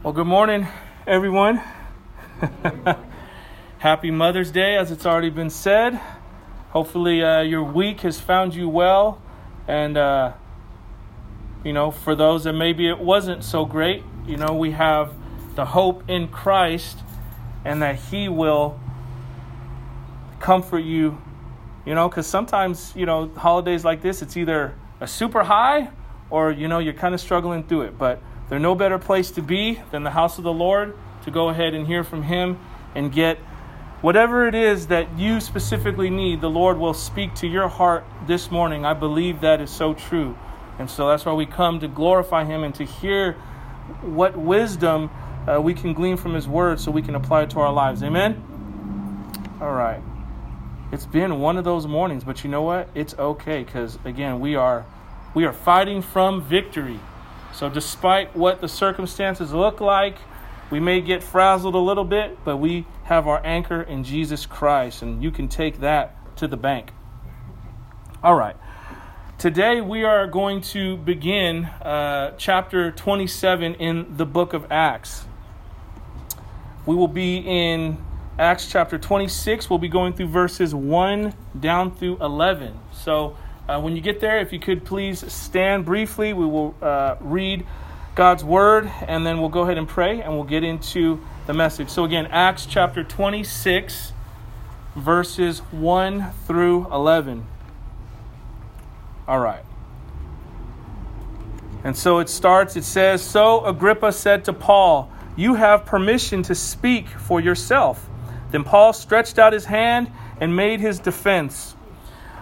Well, good morning, everyone. Happy Mother's Day, as it's already been said. Hopefully, uh, your week has found you well. And, uh, you know, for those that maybe it wasn't so great, you know, we have the hope in Christ and that He will comfort you, you know, because sometimes, you know, holidays like this, it's either a super high or, you know, you're kind of struggling through it. But there's no better place to be than the house of the Lord to go ahead and hear from Him and get whatever it is that you specifically need. The Lord will speak to your heart this morning. I believe that is so true. And so that's why we come to glorify Him and to hear what wisdom uh, we can glean from His Word so we can apply it to our lives. Amen? All right. It's been one of those mornings, but you know what? It's okay because, again, we are. We are fighting from victory. So, despite what the circumstances look like, we may get frazzled a little bit, but we have our anchor in Jesus Christ, and you can take that to the bank. All right. Today we are going to begin uh, chapter 27 in the book of Acts. We will be in Acts chapter 26. We'll be going through verses 1 down through 11. So, uh, when you get there, if you could please stand briefly, we will uh, read God's word and then we'll go ahead and pray and we'll get into the message. So, again, Acts chapter 26, verses 1 through 11. All right. And so it starts, it says, So Agrippa said to Paul, You have permission to speak for yourself. Then Paul stretched out his hand and made his defense.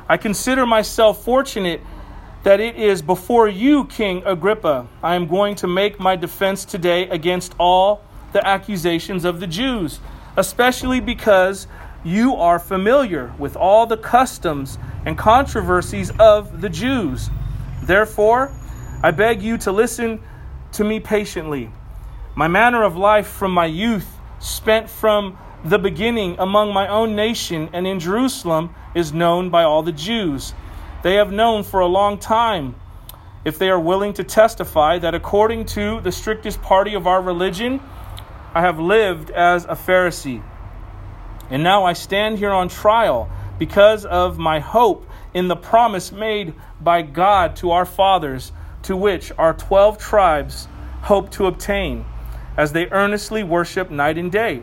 I consider myself fortunate that it is before you, King Agrippa, I am going to make my defense today against all the accusations of the Jews, especially because you are familiar with all the customs and controversies of the Jews. Therefore, I beg you to listen to me patiently. My manner of life from my youth, spent from the beginning among my own nation and in Jerusalem, is known by all the Jews. They have known for a long time, if they are willing to testify, that according to the strictest party of our religion, I have lived as a Pharisee. And now I stand here on trial because of my hope in the promise made by God to our fathers, to which our twelve tribes hope to obtain, as they earnestly worship night and day.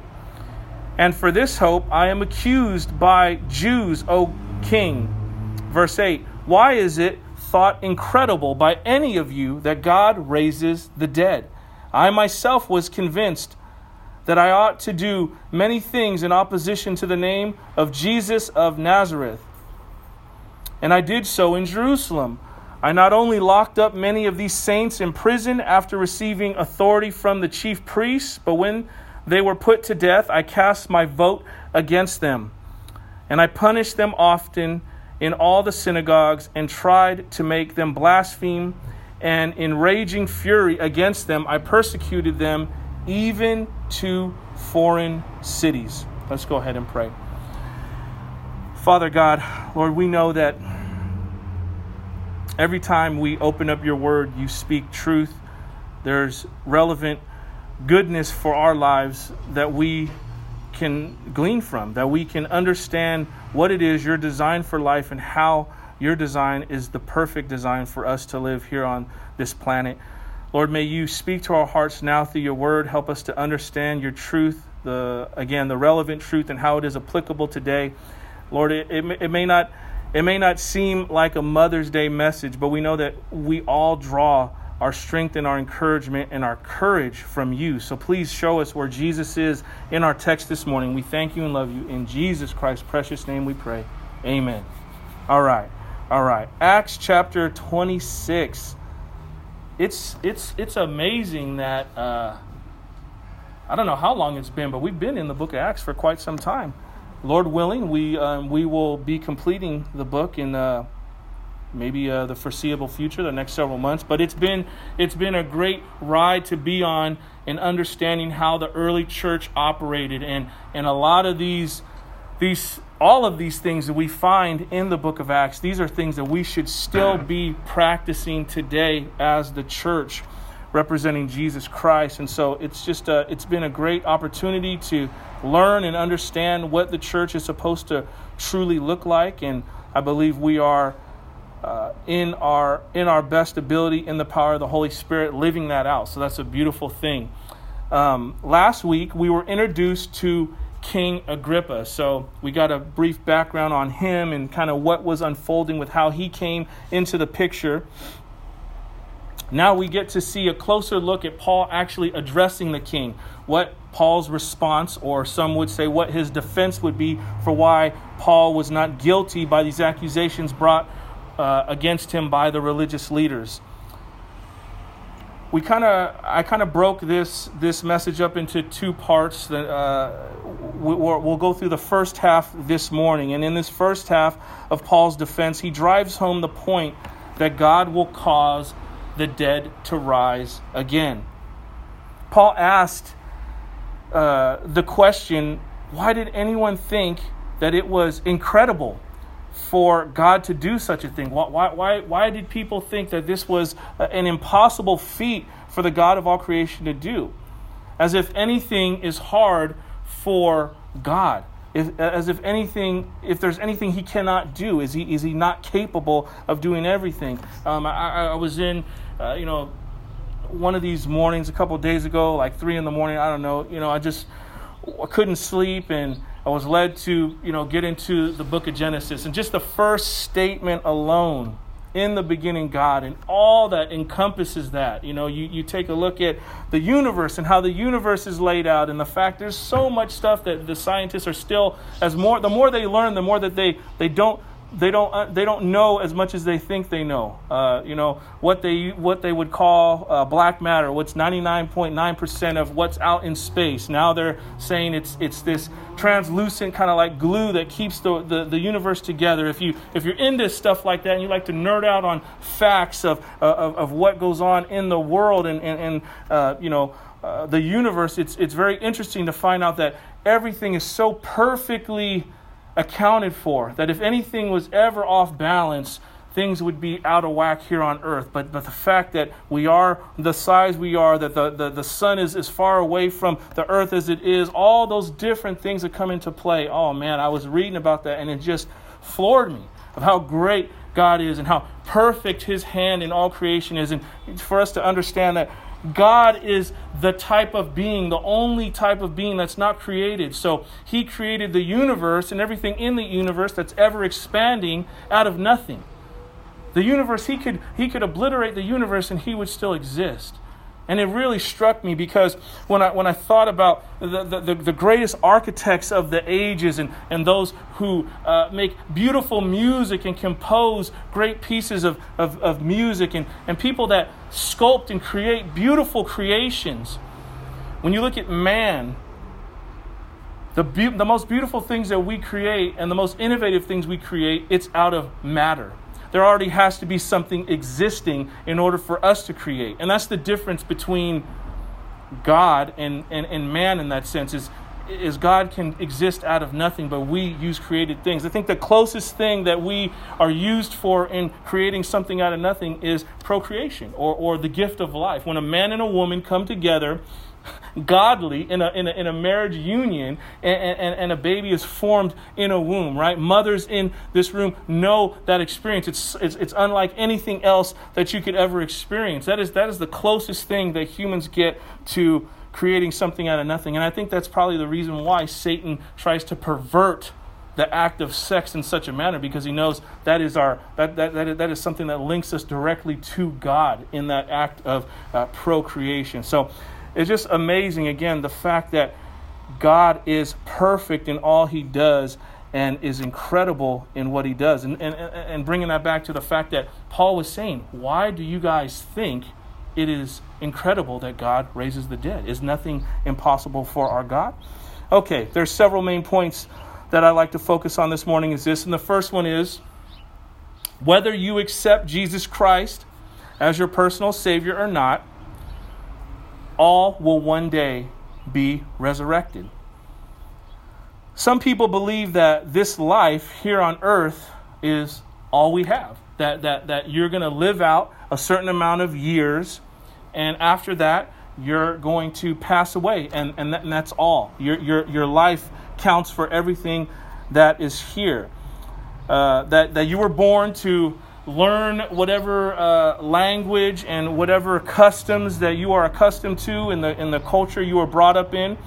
And for this hope I am accused by Jews, O king. Verse 8 Why is it thought incredible by any of you that God raises the dead? I myself was convinced that I ought to do many things in opposition to the name of Jesus of Nazareth. And I did so in Jerusalem. I not only locked up many of these saints in prison after receiving authority from the chief priests, but when they were put to death, I cast my vote against them. And I punished them often in all the synagogues and tried to make them blaspheme. And in raging fury against them, I persecuted them even to foreign cities. Let's go ahead and pray. Father God, Lord, we know that every time we open up your word, you speak truth. There's relevant goodness for our lives that we can glean from, that we can understand what it is your design for life and how your design is the perfect design for us to live here on this planet. Lord, may you speak to our hearts now through your word. Help us to understand your truth, the again, the relevant truth and how it is applicable today. Lord, it, it, it may not it may not seem like a Mother's Day message, but we know that we all draw our strength and our encouragement and our courage from you. So please show us where Jesus is in our text this morning. We thank you and love you. In Jesus Christ's precious name we pray. Amen. All right. All right. Acts chapter 26. It's it's it's amazing that uh, I don't know how long it's been, but we've been in the book of Acts for quite some time. Lord willing, we um, we will be completing the book in uh, maybe uh, the foreseeable future, the next several months. But it's been it's been a great ride to be on in understanding how the early church operated, and and a lot of these these all of these things that we find in the book of Acts. These are things that we should still be practicing today as the church. representing Jesus Christ. And so it's just a, it's been a great opportunity to learn and understand what the church is supposed to truly look like. And I believe we are uh, in our in our best ability in the power of the Holy Spirit, living that out. So that's a beautiful thing. Um, last week we were introduced to King Agrippa. So we got a brief background on him and kind of what was unfolding with how he came into the picture. Now we get to see a closer look at Paul actually addressing the king. What Paul's response, or some would say what his defense would be for why Paul was not guilty by these accusations brought uh, against him by the religious leaders. We kind of, I kind of broke this this message up into two parts. That uh, we, we'll go through the first half this morning, and in this first half of Paul's defense, he drives home the point that God will cause the dead to rise again. Paul asked uh, the question why did anyone think that it was incredible for God to do such a thing? Why, why, why did people think that this was an impossible feat for the God of all creation to do? As if anything is hard for God if, as if anything, if there's anything he cannot do, is he is he not capable of doing everything? Um, I, I, was in, uh, you know, one of these mornings a couple days ago, like three in the morning. I don't know. You know, I just I couldn't sleep and. I was led to, you know, get into the book of Genesis. And just the first statement alone in the beginning God and all that encompasses that. You know, you, you take a look at the universe and how the universe is laid out and the fact there's so much stuff that the scientists are still as more the more they learn, the more that they they don't they don't uh, they don't know as much as they think they know. Uh, you know what they what they would call uh, black matter. What's 99.9 percent of what's out in space. Now they're saying it's it's this translucent kind of like glue that keeps the, the, the universe together. If you if you're into stuff like that and you like to nerd out on facts of uh, of, of what goes on in the world and and, and uh, you know. Uh, the universe, it's, it's very interesting to find out that everything is so perfectly accounted for. That if anything was ever off balance, things would be out of whack here on earth. But, but the fact that we are the size we are, that the, the, the sun is as far away from the earth as it is, all those different things that come into play. Oh man, I was reading about that and it just floored me of how great God is and how perfect His hand in all creation is. And for us to understand that God is the type of being, the only type of being that's not created. So he created the universe and everything in the universe that's ever expanding out of nothing. The universe, he could, he could obliterate the universe and he would still exist. And it really struck me because when I, when I thought about the, the, the greatest architects of the ages and, and those who uh, make beautiful music and compose great pieces of, of, of music and, and people that sculpt and create beautiful creations, when you look at man, the, be- the most beautiful things that we create and the most innovative things we create, it's out of matter there already has to be something existing in order for us to create. And that's the difference between God and, and, and man in that sense is, is God can exist out of nothing, but we use created things. I think the closest thing that we are used for in creating something out of nothing is procreation or, or the gift of life. When a man and a woman come together godly in a, in a, in a marriage union and, and, and a baby is formed in a womb, right? Mothers in this room know that experience. It's, it's, it's unlike anything else that you could ever experience. That is, that is the closest thing that humans get to creating something out of nothing. And I think that's probably the reason why Satan tries to pervert the act of sex in such a manner because he knows that is our that that, that, that is something that links us directly to God in that act of uh, procreation. So it's just amazing, again, the fact that God is perfect in all he does and is incredible in what he does. And, and, and bringing that back to the fact that Paul was saying, why do you guys think it is incredible that God raises the dead? Is nothing impossible for our God? Okay, there's several main points that I'd like to focus on this morning is this. And the first one is whether you accept Jesus Christ as your personal Savior or not, all will one day be resurrected. Some people believe that this life here on earth is all we have, that, that, that you're going to live out a certain amount of years and after that, you're going to pass away, and, and, that, and that's all. Your, your, your life counts for everything that is here. Uh, that, that you were born to learn whatever uh, language and whatever customs that you are accustomed to in the, in the culture you were brought up in.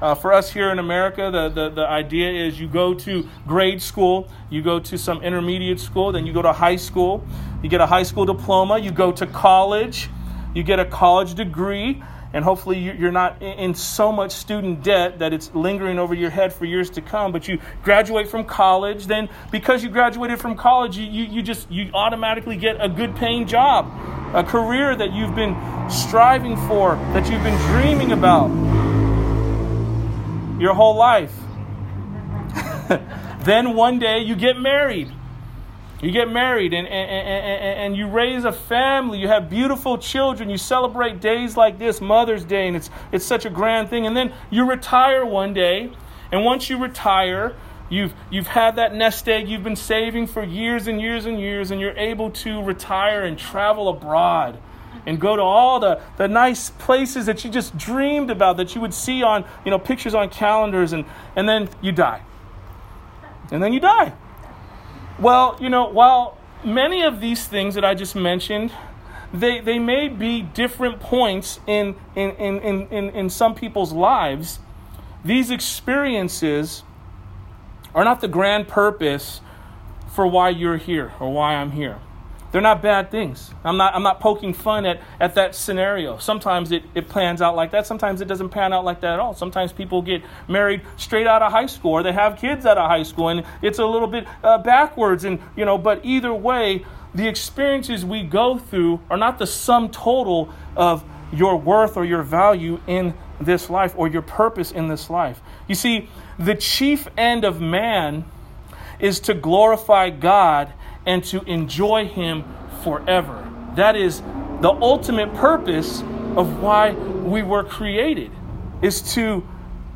Uh, for us here in America, the, the, the idea is you go to grade school, you go to some intermediate school, then you go to high school, you get a high school diploma, you go to college, you get a college degree, and hopefully you're not in so much student debt that it's lingering over your head for years to come but you graduate from college then because you graduated from college you, you, you just you automatically get a good paying job a career that you've been striving for that you've been dreaming about your whole life. Then one day you get married you get married and, and, and, and, you raise a family. You have beautiful children. You celebrate days like this, Mother's Day, and it's, it's such a grand thing. And then you retire one day. And once you retire, you've, you've had that nest egg you've been saving for years and years and years, and you're able to retire and travel abroad and go to all the, the nice places that you just dreamed about that you would see on you know pictures on calendars and, and then you die and then you die well, you know, while many of these things that I just mentioned, they, they may be different points in, in, in, in, in some people's lives, these experiences are not the grand purpose for why you're here or why I'm here. They're not bad things. I'm not, I'm not poking fun at, at that scenario. Sometimes it, it plans out like that. Sometimes it doesn't pan out like that at all. Sometimes people get married straight out of high school or they have kids out of high school and it's a little bit uh, backwards. And, you know, but either way, the experiences we go through are not the sum total of your worth or your value in this life or your purpose in this life. You see, the chief end of man is to glorify God and to enjoy Him forever. That is the ultimate purpose of why we were created, is to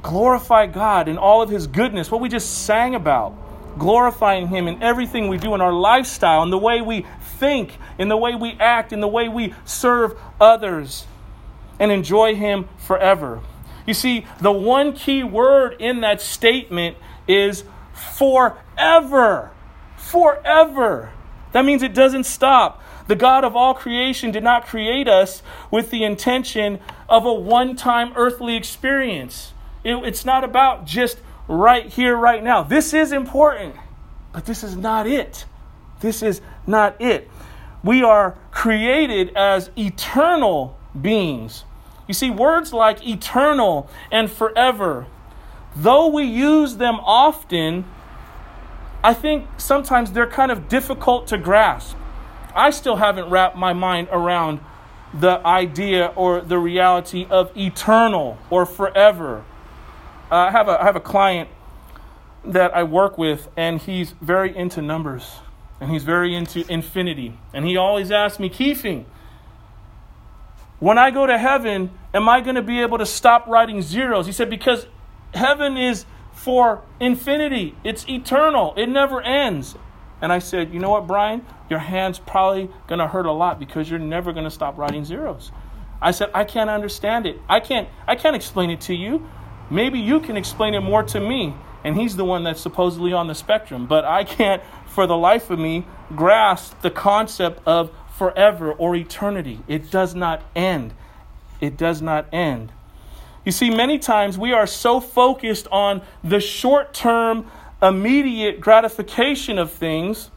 glorify God in all of His goodness, what we just sang about, glorifying Him in everything we do in our lifestyle, in the way we think, in the way we act, in the way we serve others, and enjoy Him forever. You see, the one key word in that statement is forever forever. That means it doesn't stop. The God of all creation did not create us with the intention of a one time earthly experience. It, it's not about just right here, right now. This is important, but this is not it. This is not it. We are created as eternal beings. You see, words like eternal and forever, though we use them often, I think sometimes they're kind of difficult to grasp. I still haven't wrapped my mind around the idea or the reality of eternal or forever. Uh, I, have a, I have a client that I work with, and he's very into numbers, and he's very into infinity. And he always asks me, Keefing, when I go to heaven, am I going to be able to stop writing zeros? He said, Because heaven is for infinity. It's eternal. It never ends. And I said, You know what, Brian? Your hand's probably going to hurt a lot because you're never going to stop writing zeros. I said, I can't understand it. I can't, I can't explain it to you. Maybe you can explain it more to me. And he's the one that's supposedly on the spectrum. But I can't, for the life of me, grasp the concept of forever or eternity. It does not end. It does not end. You see, many times we are so focused on the short term, immediate gratification of things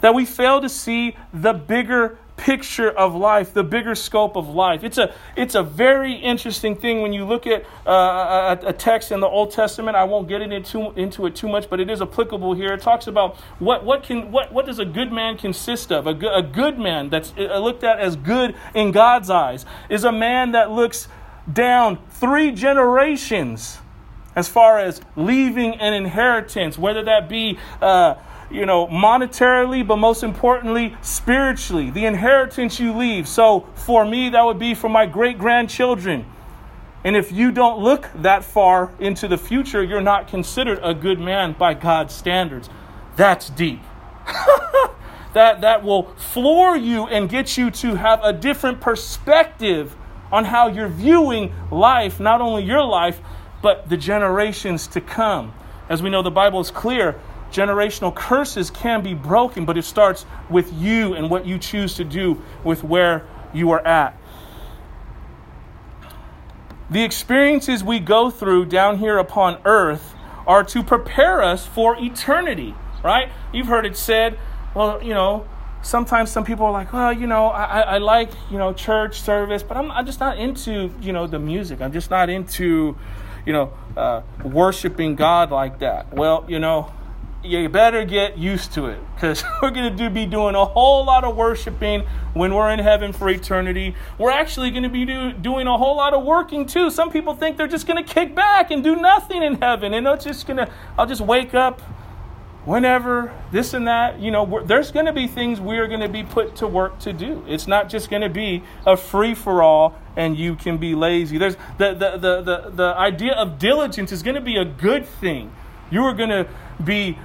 that we fail to see the bigger picture of life, the bigger scope of life. It's a, it's a very interesting thing when you look at uh, a, a, text in the Old Testament. I won't get into, into it too much, but it is applicable here. It talks about what, what, can, what, what does a good man consist of? A good, a good man that's uh, looked at as good in God's eyes is a man that looks down three generations as far as leaving an inheritance, whether that be, uh, you know, monetarily, but most importantly, spiritually, the inheritance you leave. So for me, that would be for my great grandchildren. And if you don't look that far into the future, you're not considered a good man by God's standards. That's deep. that, that will floor you and get you to have a different perspective on how you're viewing life, not only your life, but the generations to come. As we know, the Bible is clear generational curses can be broken, but it starts with you and what you choose to do with where you are at. The experiences we go through down here upon earth are to prepare us for eternity, right? You've heard it said, well, you know, sometimes some people are like, well, you know, I, I like, you know, church service, but I'm, I'm just not into, you know, the music. I'm just not into, you know, uh, worshiping God like that. Well, you know, you better get used to it because we're going to do, be doing a whole lot of worshiping when we're in heaven for eternity. We're actually going to be do, doing a whole lot of working too. Some people think they're just going to kick back and do nothing in heaven, and it's just going to. I'll just wake up whenever this and that. You know, there's going to be things we are going to be put to work to do. It's not just going to be a free for all and you can be lazy. There's the the the the, the idea of diligence is going to be a good thing. You are going to be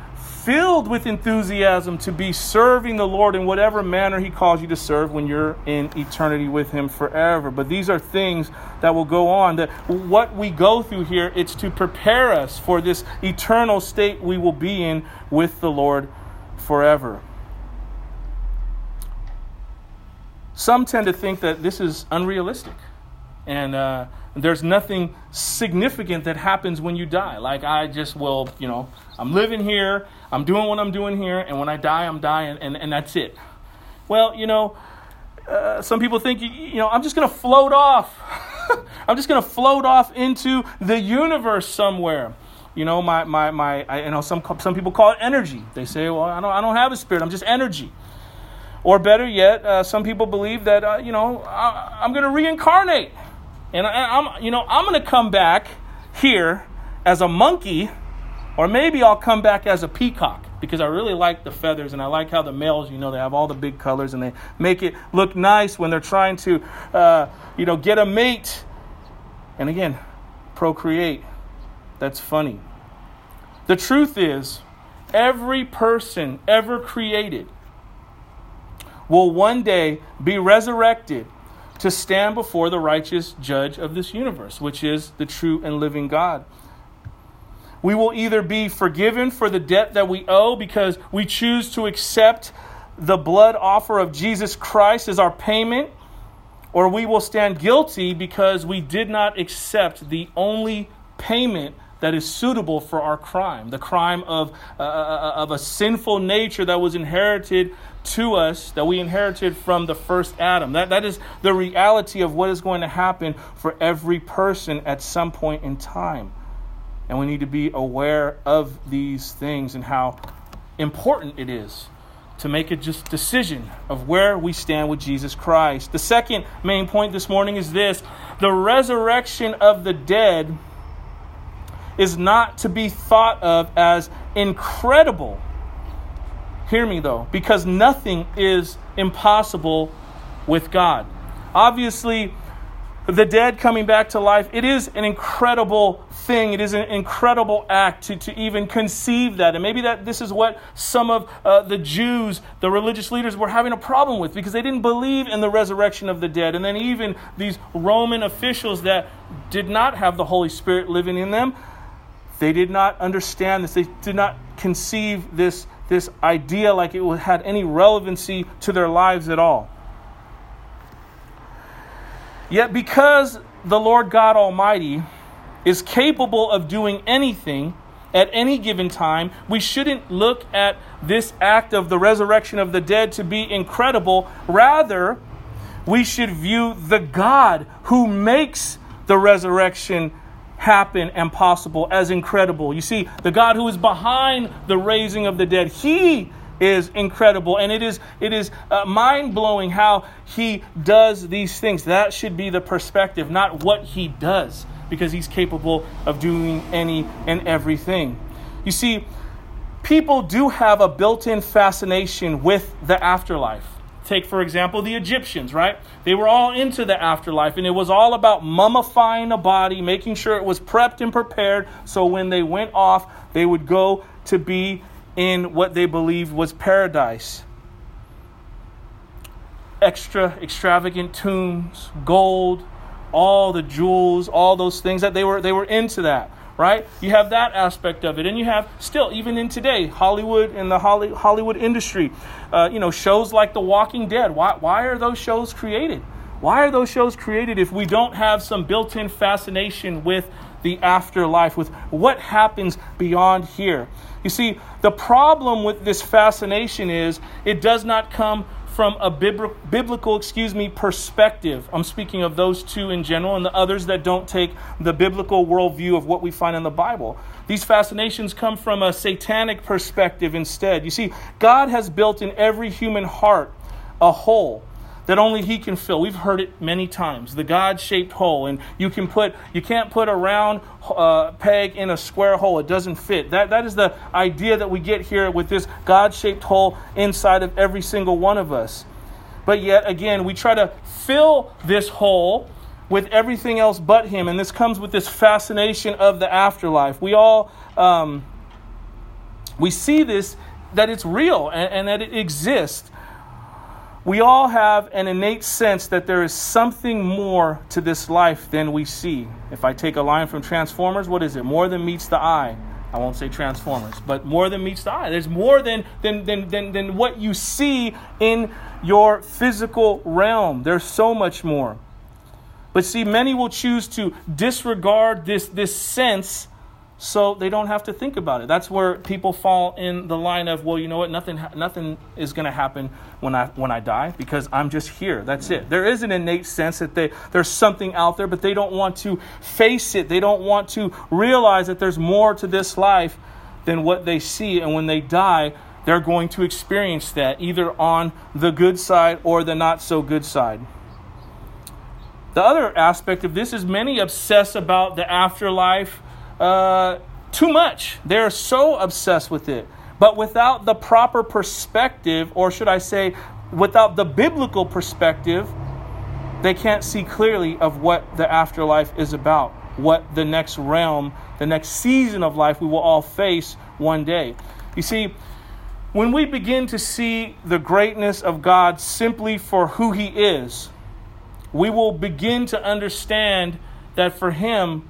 filled with enthusiasm to be serving the Lord in whatever manner He calls you to serve when you're in eternity with Him forever. But these are things that will go on. That what we go through here, it's to prepare us for this eternal state we will be in with the Lord forever. Some tend to think that this is unrealistic. And uh, there's nothing significant that happens when you die. Like, I just will, you know, I'm living here, I'm doing what I'm doing here, and when I die, I'm dying, and, and that's it. Well, you know, uh, some people think, you know, I'm just going to float off. I'm just going to float off into the universe somewhere. You know, my, my, my, I, you know, some, some people call it energy. They say, well, I don't, I don't have a spirit, I'm just energy. Or better yet, uh, some people believe that, uh, you know, I, I'm going to reincarnate. And I, am you know, I'm going to come back here as a monkey, or maybe I'll come back as a peacock because I really like the feathers and I like how the males, you know, they have all the big colors and they make it look nice when they're trying to, uh, you know, get a mate. And again, procreate. That's funny. The truth is, every person ever created will one day be resurrected to stand before the righteous judge of this universe, which is the true and living God. We will either be forgiven for the debt that we owe because we choose to accept the blood offer of Jesus Christ as our payment, or we will stand guilty because we did not accept the only payment that is suitable for our crime the crime of, uh, uh, uh, of a sinful nature that was inherited to us, that we inherited from the first Adam. That, that is the reality of what is going to happen for every person at some point in time. And we need to be aware of these things and how important it is to make a just decision of where we stand with Jesus Christ. The second main point this morning is this the resurrection of the dead is not to be thought of as incredible. Hear me though, because nothing is impossible with God. Obviously, the dead coming back to life, it is an incredible thing. It is an incredible act to, to even conceive that. And maybe that this is what some of uh, the Jews, the religious leaders, were having a problem with because they didn't believe in the resurrection of the dead. And then even these Roman officials that did not have the Holy Spirit living in them, they did not understand this. They did not conceive this, this idea like it had any relevancy to their lives at all. Yet, because the Lord God Almighty is capable of doing anything at any given time, we shouldn't look at this act of the resurrection of the dead to be incredible. Rather, we should view the God who makes the resurrection happen and possible as incredible. You see, the God who is behind the raising of the dead, He is incredible. And it is it is uh, mind-blowing how he does these things. That should be the perspective not what he does because he's capable of doing any and everything. You see people do have a built-in fascination with the afterlife. Take, for example, the Egyptians, right? They were all into the afterlife, and it was all about mummifying a body, making sure it was prepped and prepared so when they went off, they would go to be in what they believed was paradise. Extra extravagant tombs, gold, all the jewels, all those things that they were they were into that right? You have that aspect of it, and you have still even in today Hollywood and the Holly, Hollywood industry, uh, you know, shows like The Walking Dead. Why why are those shows created? Why are those shows created if we don't have some built-in fascination with the afterlife, with what happens beyond here? You see, the problem with this fascination is it does not come from a biblical, excuse me, perspective. I'm speaking of those two in general and the others that don't take the biblical worldview of what we find in the Bible. These fascinations come from a satanic perspective instead. You see, God has built in every human heart a hole that only he can fill. We've heard it many times. The God-shaped hole, and you can put you can't put a round uh, peg in a square hole. It doesn't fit. That that is the idea that we get here with this God-shaped hole inside of every single one of us. But yet again, we try to fill this hole with everything else but him, and this comes with this fascination of the afterlife. We all um, we see this that it's real and, and that it exists we all have an innate sense that there is something more to this life than we see. If I take a line from Transformers, what is it? More than meets the eye. I won't say Transformers, but more than meets the eye. There's more than, than, than, than, than what you see in your physical realm. There's so much more. But see, many will choose to disregard this, this sense so they don't have to think about it. That's where people fall in the line of, well, you know what, nothing, nothing is going to happen when I, when I die because I'm just here. That's it. There is an innate sense that they, there's something out there, but they don't want to face it. They don't want to realize that there's more to this life than what they see. And when they die, they're going to experience that either on the good side or the not so good side. The other aspect of this is many obsess about the afterlife uh, too much. They're so obsessed with it. But without the proper perspective, or should I say, without the biblical perspective, they can't see clearly of what the afterlife is about, what the next realm, the next season of life we will all face one day. You see, when we begin to see the greatness of God simply for who He is, we will begin to understand that for Him,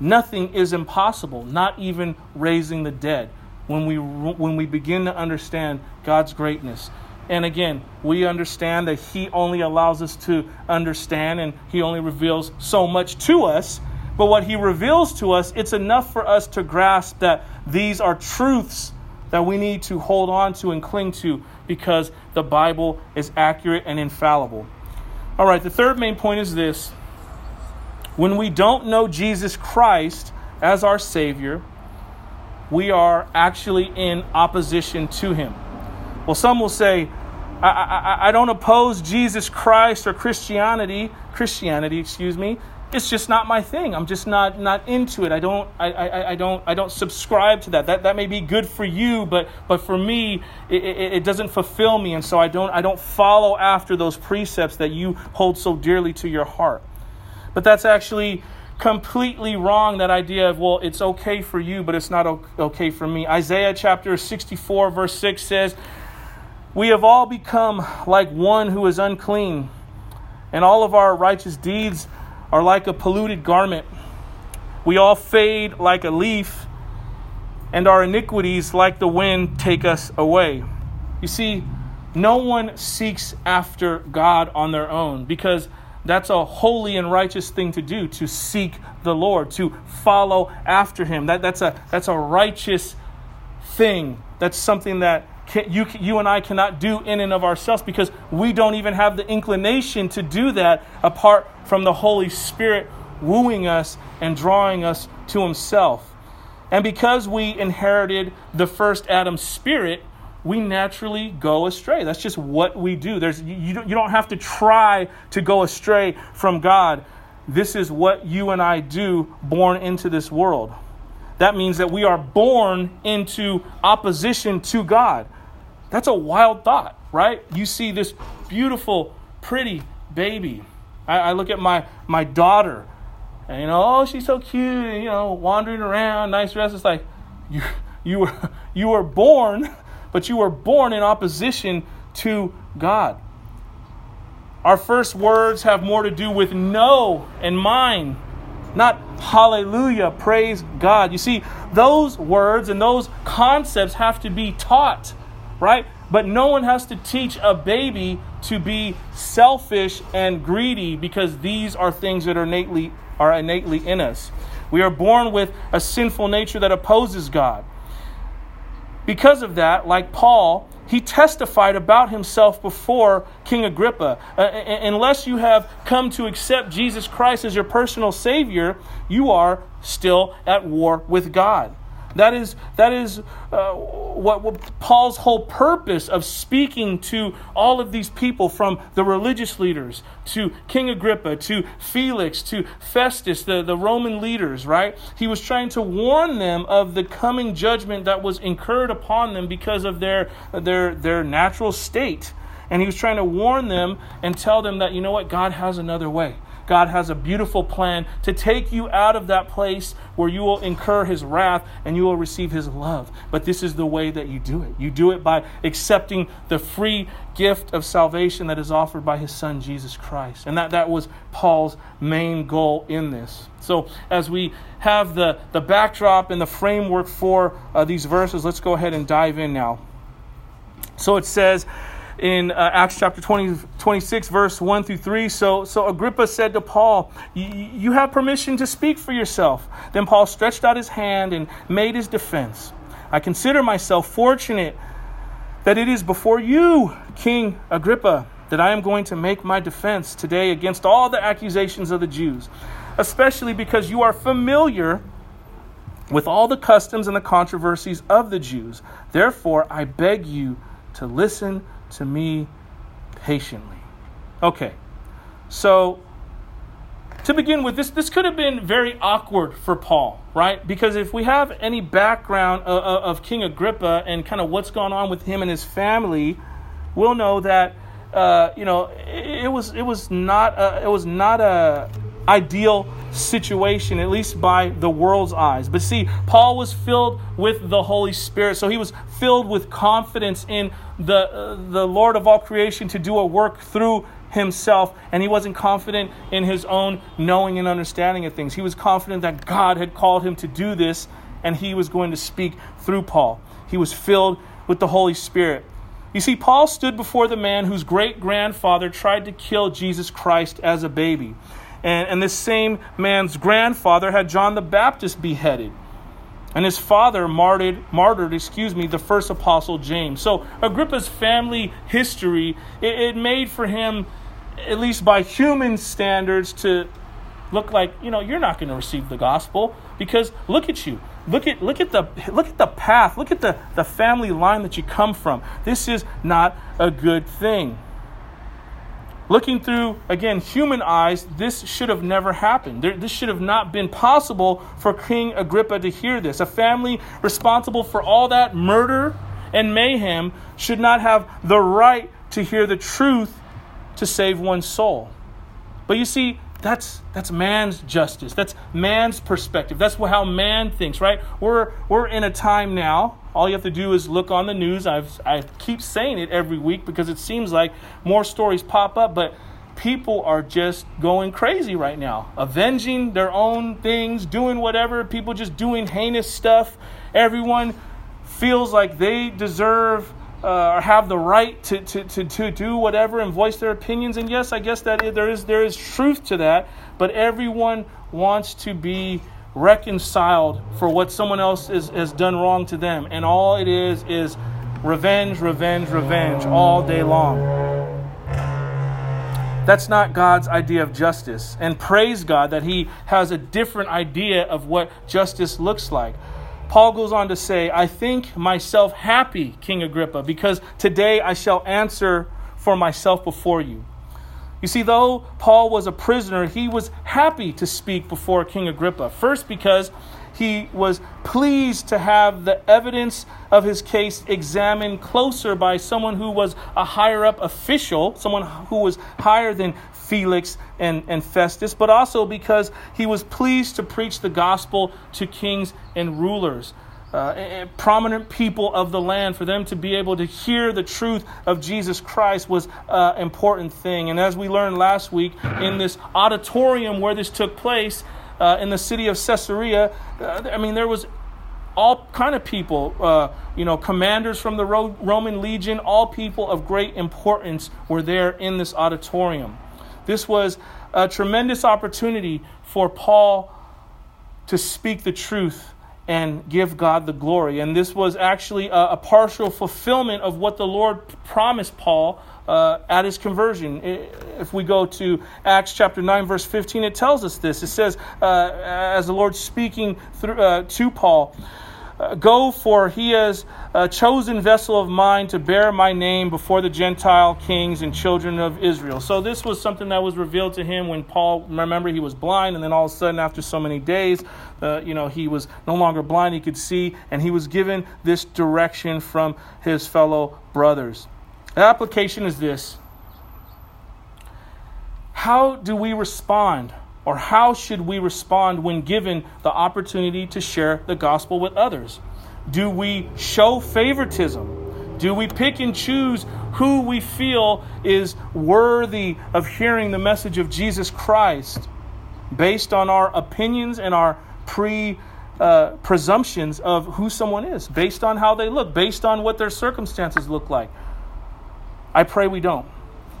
Nothing is impossible, not even raising the dead, when we, when we begin to understand God's greatness. And again, we understand that He only allows us to understand and He only reveals so much to us. But what He reveals to us, it's enough for us to grasp that these are truths that we need to hold on to and cling to because the Bible is accurate and infallible. All right, the third main point is this when we don't know Jesus Christ as our Savior, we are actually in opposition to Him. Well, some will say, I, I, I, don't oppose Jesus Christ or Christianity, Christianity, excuse me. It's just not my thing. I'm just not not into it. I don't I, I, I don't I don't subscribe to that. That that may be good for you, but but for me, it, it, it doesn't fulfill me, and so I don't I don't follow after those precepts that you hold so dearly to your heart. But that's actually completely wrong that idea of, well, it's okay for you, but it's not okay for me. Isaiah chapter 64, verse 6 says, We have all become like one who is unclean, and all of our righteous deeds are like a polluted garment. We all fade like a leaf, and our iniquities, like the wind, take us away. You see, no one seeks after God on their own because that's a holy and righteous thing to do, to seek the Lord, to follow after Him. That, that's, a, that's a righteous thing. That's something that can, you, you and I cannot do in and of ourselves because we don't even have the inclination to do that apart from the Holy Spirit wooing us and drawing us to Himself. And because we inherited the first Adam's spirit, we naturally go astray. That's just what we do. There's, you, you don't have to try to go astray from God. This is what you and I do born into this world. That means that we are born into opposition to God. That's a wild thought, right? You see this beautiful, pretty baby. I, I look at my, my daughter, and you know, oh, she's so cute, and, you know, wandering around, nice dress. It's like, you, you, were, you were born but you were born in opposition to God. Our first words have more to do with no and mine, not hallelujah, praise God. You see, those words and those concepts have to be taught, right? But no one has to teach a baby to be selfish and greedy because these are things that are innately are innately in us. We are born with a sinful nature that opposes God. Because of that, like Paul, he testified about himself before King Agrippa. Uh, unless you have come to accept Jesus Christ as your personal Savior, you are still at war with God. That is, that is uh, what, what, Paul's whole purpose of speaking to all of these people from the religious leaders to King Agrippa to Felix to Festus, the, the Roman leaders, right? He was trying to warn them of the coming judgment that was incurred upon them because of their, their, their natural state. And he was trying to warn them and tell them that, you know what, God has another way. God has a beautiful plan to take you out of that place where you will incur his wrath and you will receive his love. But this is the way that you do it. You do it by accepting the free gift of salvation that is offered by his son Jesus Christ. And that, that was Paul's main goal in this. So as we have the, the backdrop and the framework for uh, these verses, let's go ahead and dive in now. So it says, in uh, Acts chapter 20, 26, verse 1 through 3. So, so Agrippa said to Paul, You have permission to speak for yourself. Then Paul stretched out his hand and made his defense. I consider myself fortunate that it is before you, King Agrippa, that I am going to make my defense today against all the accusations of the Jews, especially because you are familiar with all the customs and the controversies of the Jews. Therefore, I beg you to listen to me patiently. Okay, so to begin with, this, this could have been very awkward for Paul, right? Because if we have any background of, of King Agrippa and kind of what's gone on with him and his family, we'll know that uh, you know it, it, was it was not a, it was not a ideal situation, at least by the world's eyes. But see, Paul was filled with the Holy Spirit, so he was filled with confidence in the, uh, the Lord of all creation to do a work through himself, and he wasn't confident in his own knowing and understanding of things. He was confident that God had called him to do this, and he was going to speak through Paul. He was filled with the Holy Spirit. You see, Paul stood before the man whose great grandfather tried to kill Jesus Christ as a baby. And, and this same man's grandfather had John the Baptist beheaded. And his father martyred, martyred, excuse me, the first apostle James. So Agrippa's family history, it, it made for him, at least by human standards, to look like, you know, you're not going to receive the gospel because look at you. Look at look at the look at the path. Look at the, the family line that you come from. This is not a good thing. Looking through, again, human eyes, this should have never happened. There, this should have not been possible for King Agrippa to hear this. A family responsible for all that murder and mayhem should not have the right to hear the truth to save one's soul. But you see, that's that's man's justice. That's man's perspective. That's how man thinks, right? We're we're in a time now all you have to do is look on the news. I've, I keep saying it every week because it seems like more stories pop up, but people are just going crazy right now, avenging their own things, doing whatever, people just doing heinous stuff. Everyone feels like they deserve uh, or have the right to, to, to, to do whatever and voice their opinions. And yes, I guess that there is, there is truth to that, but everyone wants to be reconciled for what someone else is, has done wrong to them. And all it is is revenge, revenge, revenge all day long. That's not God's idea of justice. And praise God that He has a different idea of what justice looks like. Paul goes on to say, I think myself happy, King Agrippa, because today I shall answer for myself before you. You see, though Paul was a prisoner, he was happy to speak before King Agrippa. First, because he was pleased to have the evidence of his case examined closer by someone who was a higher up official, someone who was higher than Felix and, and Festus, but also because he was pleased to preach the gospel to kings and rulers. uh, prominent people of the land, for them to be able to hear the truth of Jesus Christ was an important thing. And as we learned last week in this auditorium where this took place uh, in the city of Caesarea, uh, I mean, there was all kind of people, uh, you know, commanders from the Ro- Roman legion, all people of great importance were there in this auditorium. This was a tremendous opportunity for Paul to speak the truth and give God the glory. And this was actually a, a partial fulfillment of what the Lord promised Paul uh, at his conversion. If we go to Acts chapter 9, verse 15, it tells us this. It says, uh, as the Lord speaking through, uh, to Paul, uh, Go, for he is a chosen vessel of mine to bear my name before the Gentile kings and children of Israel. So, this was something that was revealed to him when Paul, remember, he was blind, and then all of a sudden, after so many days, uh, you know, he was no longer blind, he could see, and he was given this direction from his fellow brothers. The application is this How do we respond or how should we respond when given the opportunity to share the gospel with others? Do we show favoritism? Do we pick and choose who we feel is worthy of hearing the message of Jesus Christ based on our opinions and our pre uh, presumptions of who someone is, based on how they look, based on what their circumstances look like? I pray we don't.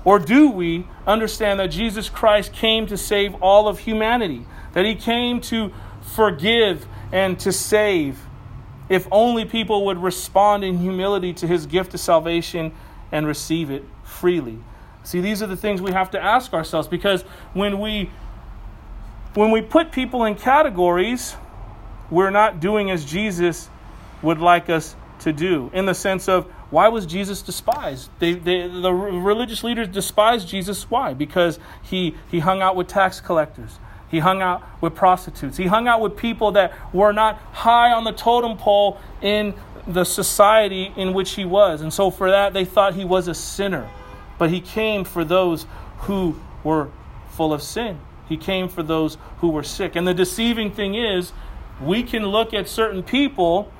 Or do we understand that Jesus Christ came to save all of humanity? That he came to forgive and to save? If only people would respond in humility to his gift of salvation and receive it freely. See, these are the things we have to ask ourselves because when we when we put people in categories, we're not doing as Jesus would like us to do in the sense of why was Jesus despised? They, they, the religious leaders despised Jesus. Why? Because he, he hung out with tax collectors. He hung out with prostitutes. He hung out with people that were not high on the totem pole in the society in which he was. And so for that, they thought he was a sinner. But he came for those who were full of sin. He came for those who were sick. And the deceiving thing is, we can look at certain people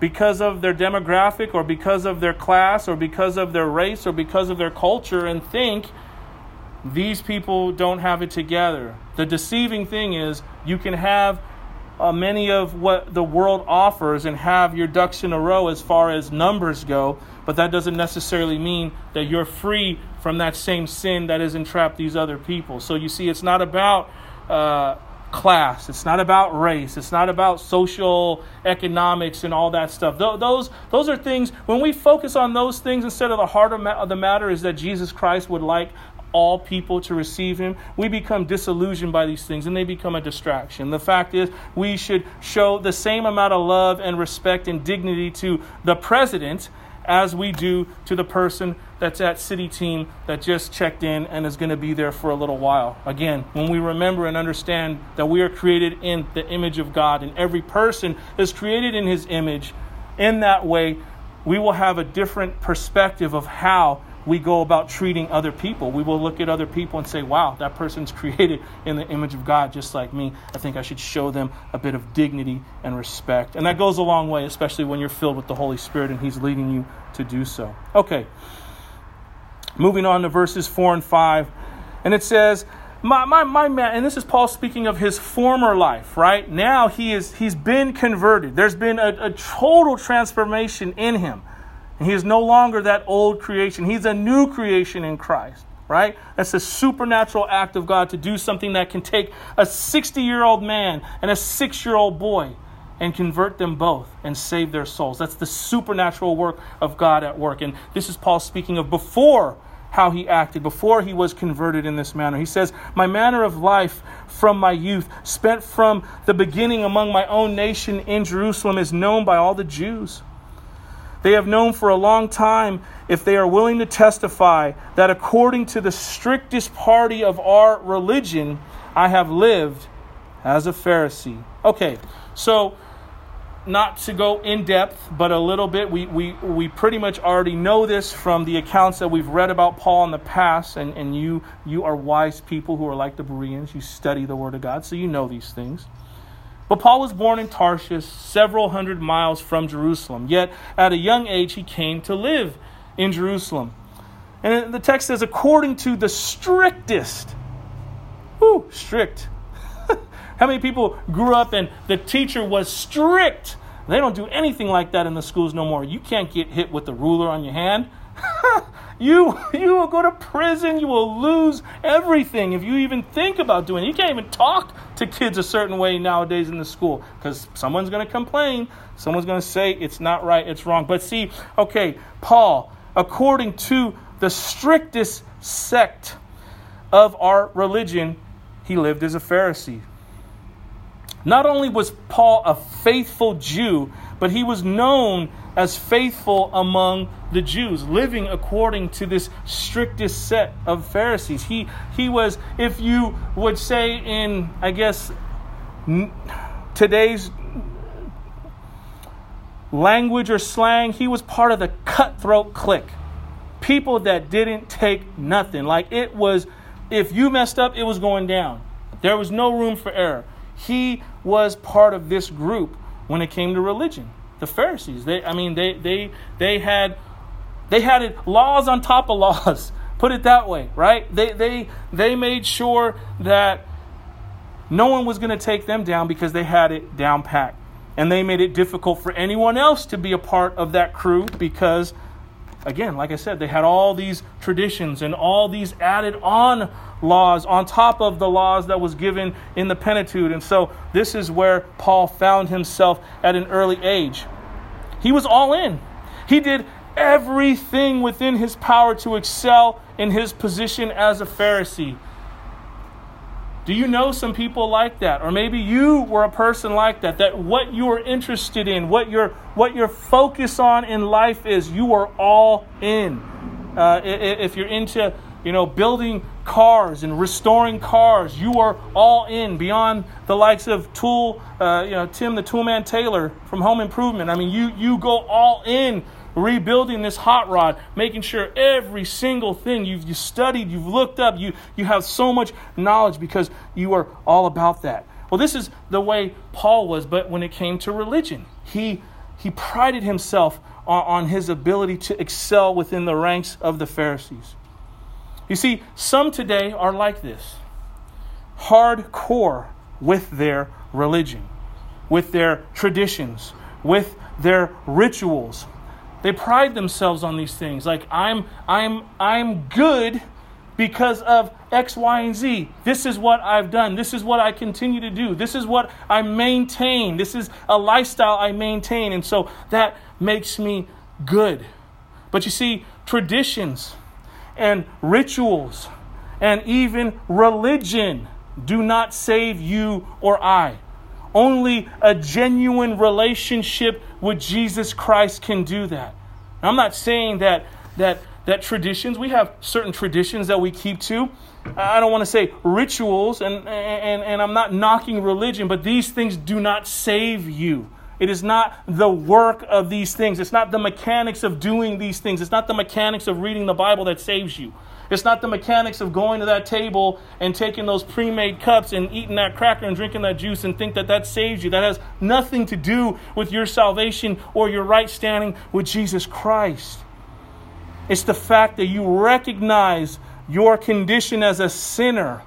because of their demographic or because of their class or because of their race or because of their culture and think these people don't have it together. The deceiving thing is you can have uh, many of what the world offers and have your ducks in a row as far as numbers go, but that doesn't necessarily mean that you're free from that same sin that has entrapped these other people. So you see, it's not about. Uh, class. It's not about race. It's not about social economics and all that stuff. Those, those are things, when we focus on those things instead of the heart of the matter is that Jesus Christ would like all people to receive him, we become disillusioned by these things and they become a distraction. The fact is, we should show the same amount of love and respect and dignity to the president as we do to the person that's at city team that just checked in and is going to be there for a little while. Again, when we remember and understand that we are created in the image of God and every person is created in his image, in that way, we will have a different perspective of how we go about treating other people. We will look at other people and say, wow, that person's created in the image of God just like me. I think I should show them a bit of dignity and respect. And that goes a long way, especially when you're filled with the Holy Spirit and He's leading you to do so. Okay, moving on to verses 4 and 5. And it says, my, my, my man, and this is Paul speaking of his former life, right? Now he is, he's been converted. There's been a, a total transformation in him. And he is no longer that old creation. He's a new creation in Christ, right? That's a supernatural act of God to do something that can take a 60 year old man and a six year old boy and convert them both and save their souls. That's the supernatural work of God at work. And this is Paul speaking of before how he acted, before he was converted in this manner. He says, My manner of life from my youth, spent from the beginning among my own nation in Jerusalem, is known by all the Jews. They have known for a long time, if they are willing to testify, that according to the strictest party of our religion, I have lived as a Pharisee. Okay, so not to go in depth, but a little bit. We, we, we pretty much already know this from the accounts that we've read about Paul in the past, and, and you, you are wise people who are like the Bereans. You study the Word of God, so you know these things. But Paul was born in Tarshish, several hundred miles from Jerusalem. Yet at a young age, he came to live in Jerusalem. And the text says, according to the strictest, whoo, strict. How many people grew up and the teacher was strict? They don't do anything like that in the schools no more. You can't get hit with a ruler on your hand. you you will go to prison. You will lose everything if you even think about doing it. You can't even talk to kids a certain way nowadays in the school because someone's going to complain. Someone's going to say it's not right, it's wrong. But see, okay, Paul, according to the strictest sect of our religion, he lived as a Pharisee. Not only was Paul a faithful Jew, but he was known as faithful among the Jews, living according to this strictest set of Pharisees. He, he was, if you would say in, I guess, today's language or slang, he was part of the cutthroat clique. People that didn't take nothing. Like it was, if you messed up, it was going down. There was no room for error. He was part of this group when it came to religion. The Pharisees, they, I mean, they, they, they had, they had it, laws on top of laws. Put it that way, right? They, they, they made sure that no one was going to take them down because they had it down packed. And they made it difficult for anyone else to be a part of that crew because, again, like I said, they had all these traditions and all these added on laws on top of the laws that was given in the Pentateuch. And so this is where Paul found himself at an early age. He was all in. He did everything within his power to excel in his position as a Pharisee. Do you know some people like that? Or maybe you were a person like that, that what you are interested in, what your, what your focus on in life is, you are all in. Uh, if you're into you know, building cars and restoring cars. You are all in beyond the likes of Tool, uh, you know, Tim the Toolman Taylor from Home Improvement. I mean, you you go all in rebuilding this hot rod, making sure every single thing you've you studied, you've looked up, you you have so much knowledge because you are all about that. Well, this is the way Paul was, but when it came to religion, he he prided himself on, on his ability to excel within the ranks of the Pharisees. You see, some today are like this hardcore with their religion, with their traditions, with their rituals. They pride themselves on these things. Like I'm I'm I'm good because of X, Y, and Z. This is what I've done. This is what I continue to do. This is what I maintain. This is a lifestyle I maintain. And so that makes me good. But you see, traditions and rituals and even religion do not save you or I. Only a genuine relationship with Jesus Christ can do that. I'm not saying that that that traditions, we have certain traditions that we keep to. I don't want to say rituals, and, and, and I'm not knocking religion, but these things do not save you. It is not the work of these things. It's not the mechanics of doing these things. It's not the mechanics of reading the Bible that saves you. It's not the mechanics of going to that table and taking those pre made cups and eating that cracker and drinking that juice and think that that saves you. That has nothing to do with your salvation or your right standing with Jesus Christ. It's the fact that you recognize your condition as a sinner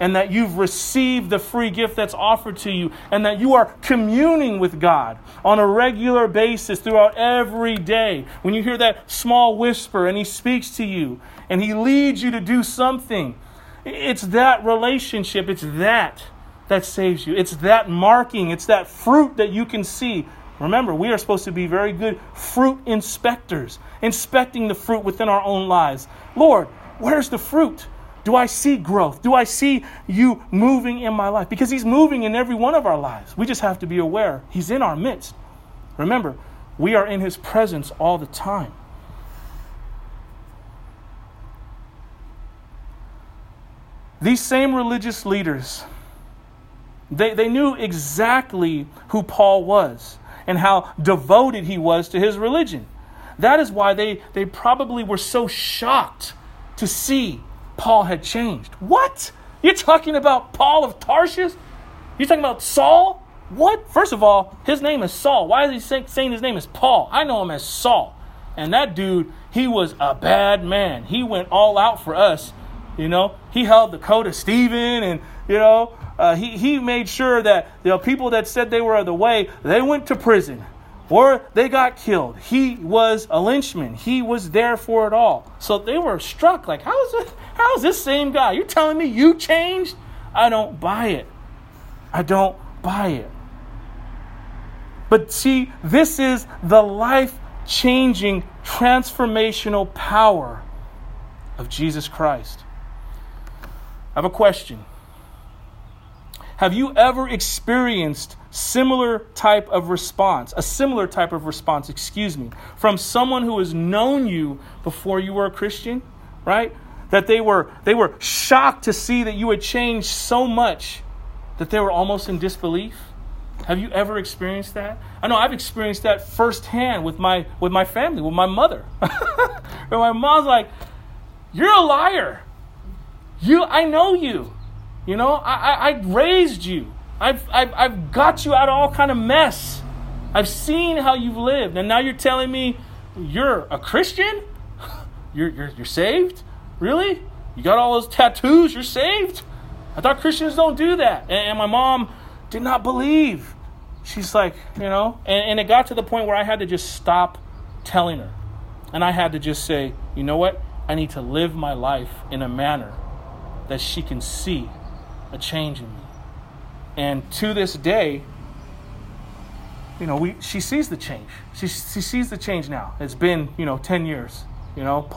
and that you've received the free gift that's offered to you, and that you are communing with God on a regular basis throughout every day. When you hear that small whisper and He speaks to you and He leads you to do something, it's that relationship, it's that that saves you. It's that marking, it's that fruit that you can see. Remember, we are supposed to be very good fruit inspectors, inspecting the fruit within our own lives. Lord, where's the fruit? Do I see growth? Do I see you moving in my life? Because He's moving in every one of our lives. We just have to be aware. He's in our midst. Remember, we are in His presence all the time. These same religious leaders, they, they knew exactly who Paul was and how devoted he was to his religion. That is why they, they probably were so shocked to see Paul had changed. What? You're talking about Paul of Tarshish? You're talking about Saul? What? First of all, his name is Saul. Why is he say, saying his name is Paul? I know him as Saul. And that dude, he was a bad man. He went all out for us. You know, he held the coat of Stephen and, you know, uh, he, he made sure that you know, people that said they were of the way, they went to prison or they got killed. He was a lynchman. He was there for it all. So they were struck like, how is, this, how is this same guy? You're telling me you changed? I don't buy it. I don't buy it. But see, this is the life changing, transformational power of Jesus Christ. I have a question. Have you ever experienced similar type of response, a similar type of response, excuse me, from someone who has known you before you were a Christian, right? That they were they were shocked to see that you had changed so much that they were almost in disbelief? Have you ever experienced that? I know I've experienced that firsthand with my with my family, with my mother. Where my mom's like, "You're a liar. You, I know you. You know, I, I, I raised you. I've, I've, I've got you out of all kind of mess. I've seen how you've lived, and now you're telling me you're a Christian? You're, you're, you're saved? Really? You got all those tattoos? You're saved? I thought Christians don't do that. And, and my mom did not believe. She's like, you know, and, and it got to the point where I had to just stop telling her. And I had to just say, you know what? I need to live my life in a manner that she can see a change in me. And to this day, you know, we she sees the change. She, she sees the change now. It's been, you know, 10 years, you know.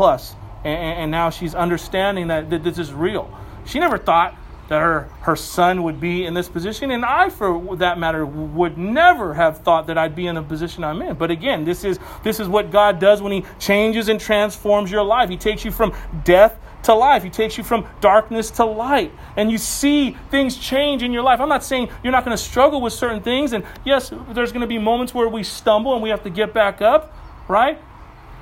And, and now she's understanding that, that this is real. She never thought that her, her son would be in this position. And I, for that matter, would never have thought that I'd be in the position I'm in. But again, this is, this is what God does when He changes and transforms your life. He takes you from death to life. He takes you from darkness to light. And you see things change in your life. I'm not saying you're not going to struggle with certain things. And yes, there's going to be moments where we stumble and we have to get back up, right?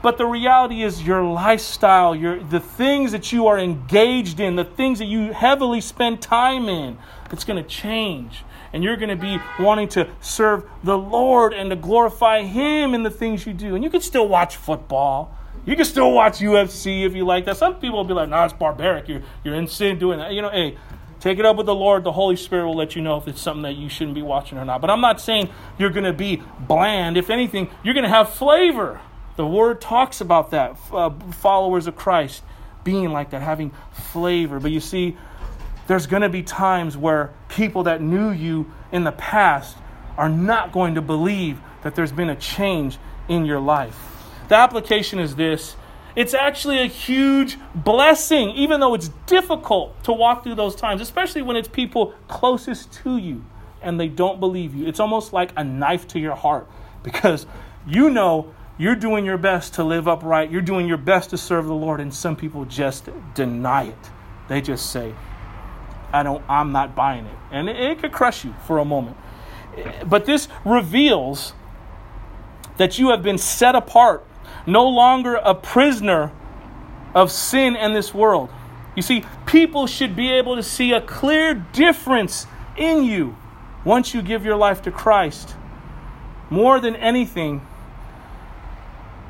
But the reality is your lifestyle, your the things that you are engaged in, the things that you heavily spend time in, it's going to change. And you're going to be wanting to serve the Lord and to glorify Him in the things you do. And you can still watch football. You can still watch UFC if you like that. Some people will be like, nah, it's barbaric. You're you're in sin doing that." You know, hey, take it up with the Lord. The Holy Spirit will let you know if it's something that you shouldn't be watching or not. But I'm not saying you're going to be bland. If anything, you're going to have flavor. The word talks about that, uh, followers of Christ being like that, having flavor. But you see, there's going to be times where people that knew you in the past are not going to believe that there's been a change in your life. The application is this it's actually a huge blessing, even though it's difficult to walk through those times, especially when it's people closest to you and they don't believe you. It's almost like a knife to your heart because you know you're doing your best to live upright. You're doing your best to serve the Lord, and some people just deny it. They just say, I don't, I'm not buying it. And it, it could crush you for a moment. But this reveals that you have been set apart, no longer a prisoner of sin and this world. You see, people should be able to see a clear difference in you once you give your life to Christ. More than anything,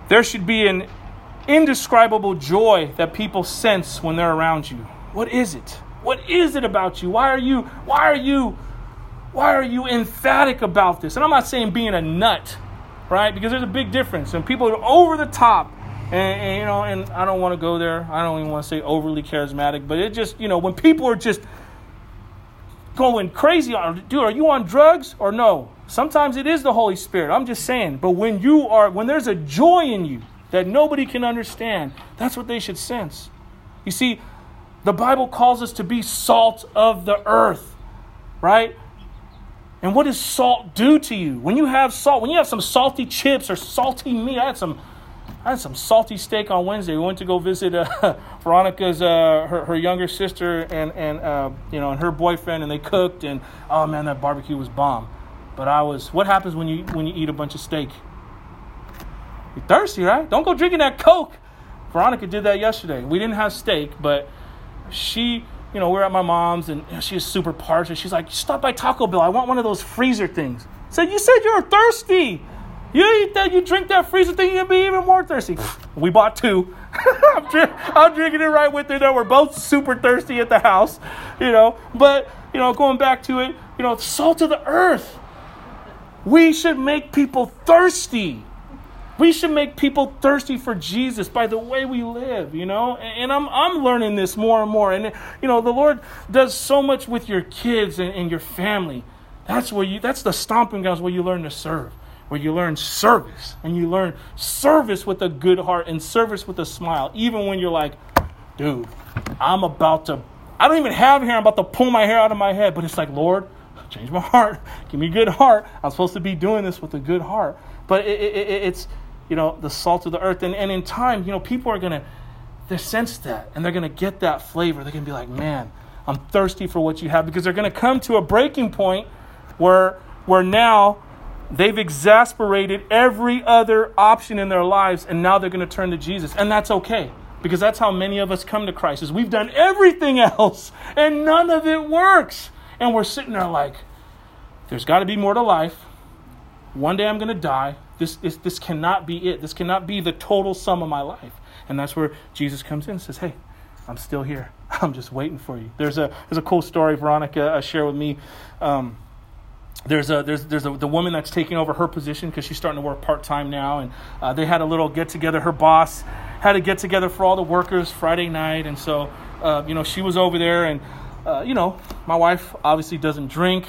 there should be an indescribable joy that people sense when they're around you. What is it? What is it about you? Why are you why are you why are you emphatic about this? And I'm not saying being a nut, right? Because there's a big difference. And people are over the top and, and, you know, and I don't want to go there. I don't even want to say overly charismatic, but it just, you know, when people are just going crazy on, dude, are you on drugs or no? Sometimes it is the Holy Spirit. I'm just saying. But when you are, when there's a joy in you that nobody can understand, that's what they should sense. You see, the Bible calls us to be salt of the earth, right? And what does salt do to you? When you have salt, when you have some salty chips or salty meat, I had some, I had some salty steak on Wednesday. We went to go visit uh, Veronica's, uh, her, her younger sister, and and uh, you know, and her boyfriend, and they cooked, and oh man, that barbecue was bomb. But I was. What happens when you when you eat a bunch of steak? You're thirsty, right? Don't go drinking that Coke. Veronica did that yesterday. We didn't have steak, but she you know, we are at my mom's and you know, she super parched. She's like, stop by Taco Bell. I want one of those freezer things. I said, you said you're thirsty. You eat that, you drink that freezer thing, you'll be even more thirsty. We bought two. I'm, drink, I'm, drinking it right with her. Now we're both super thirsty at the house, you know. But, you know, going back to it, you know, salt of the earth. We should make people thirsty. We should make people thirsty for Jesus by the way we live, you know? And I'm, I'm learning this more and more. And, you know, the Lord does so much with your kids and, and your family. That's where you, that's the stomping grounds where you learn to serve, where you learn service. And you learn service with a good heart and service with a smile, even when you're like, dude, I'm about to, I don't even have hair, I'm about to pull my hair out of my head. But it's like, Lord, change my heart. Give me a good heart. I'm supposed to be doing this with a good heart. But it, it, it, it's, you know, the salt of the earth. And, and in time, you know, people are going to they sense that and they're going to get that flavor. They're going to be like, man, I'm thirsty for what you have because they're going to come to a breaking point where, where now they've exasperated every other option in their lives and now they're going to turn to Jesus. And that's okay because that's how many of us come to Christ is we've done everything else and none of it works. And we're sitting there like, there's got to be more to life. One day I'm going to die. This, this, this cannot be it. This cannot be the total sum of my life. And that's where Jesus comes in and says, Hey, I'm still here. I'm just waiting for you. There's a, there's a cool story Veronica uh, shared with me. Um, there's a there's there's a, the woman that's taking over her position because she's starting to work part time now, and uh, they had a little get together. Her boss had a get together for all the workers Friday night, and so uh, you know she was over there, and uh, you know my wife obviously doesn't drink.